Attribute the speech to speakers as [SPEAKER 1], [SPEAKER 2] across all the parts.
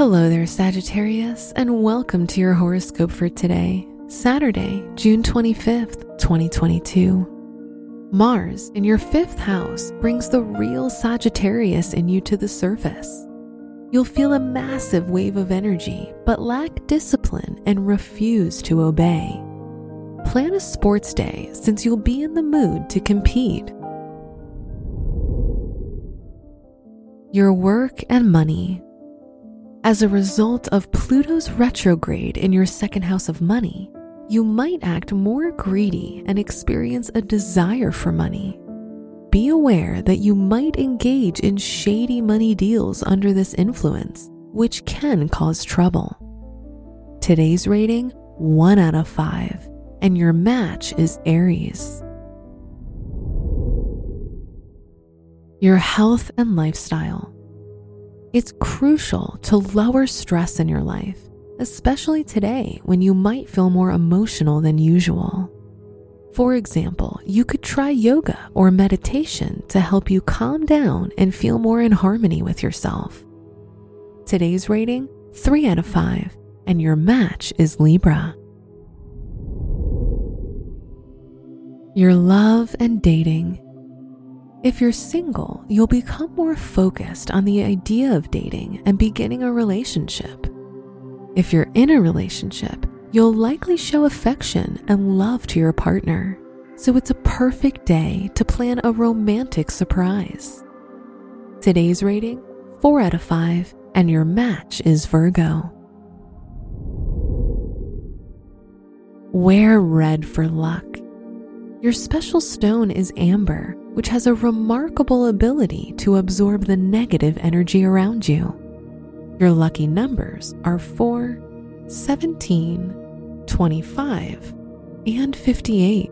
[SPEAKER 1] Hello there, Sagittarius, and welcome to your horoscope for today, Saturday, June 25th, 2022. Mars in your fifth house brings the real Sagittarius in you to the surface. You'll feel a massive wave of energy, but lack discipline and refuse to obey. Plan a sports day since you'll be in the mood to compete. Your work and money. As a result of Pluto's retrograde in your second house of money, you might act more greedy and experience a desire for money. Be aware that you might engage in shady money deals under this influence, which can cause trouble. Today's rating 1 out of 5, and your match is Aries. Your health and lifestyle. It's crucial to lower stress in your life, especially today when you might feel more emotional than usual. For example, you could try yoga or meditation to help you calm down and feel more in harmony with yourself. Today's rating 3 out of 5, and your match is Libra. Your love and dating. If you're single, you'll become more focused on the idea of dating and beginning a relationship. If you're in a relationship, you'll likely show affection and love to your partner, so it's a perfect day to plan a romantic surprise. Today's rating 4 out of 5, and your match is Virgo. Wear red for luck. Your special stone is amber, which has a remarkable ability to absorb the negative energy around you. Your lucky numbers are 4, 17, 25, and 58.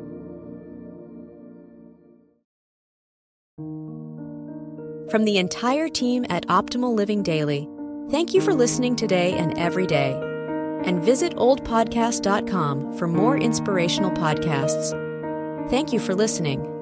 [SPEAKER 2] From the entire team at Optimal Living Daily, thank you for listening today and every day. And visit oldpodcast.com for more inspirational podcasts. Thank you for listening.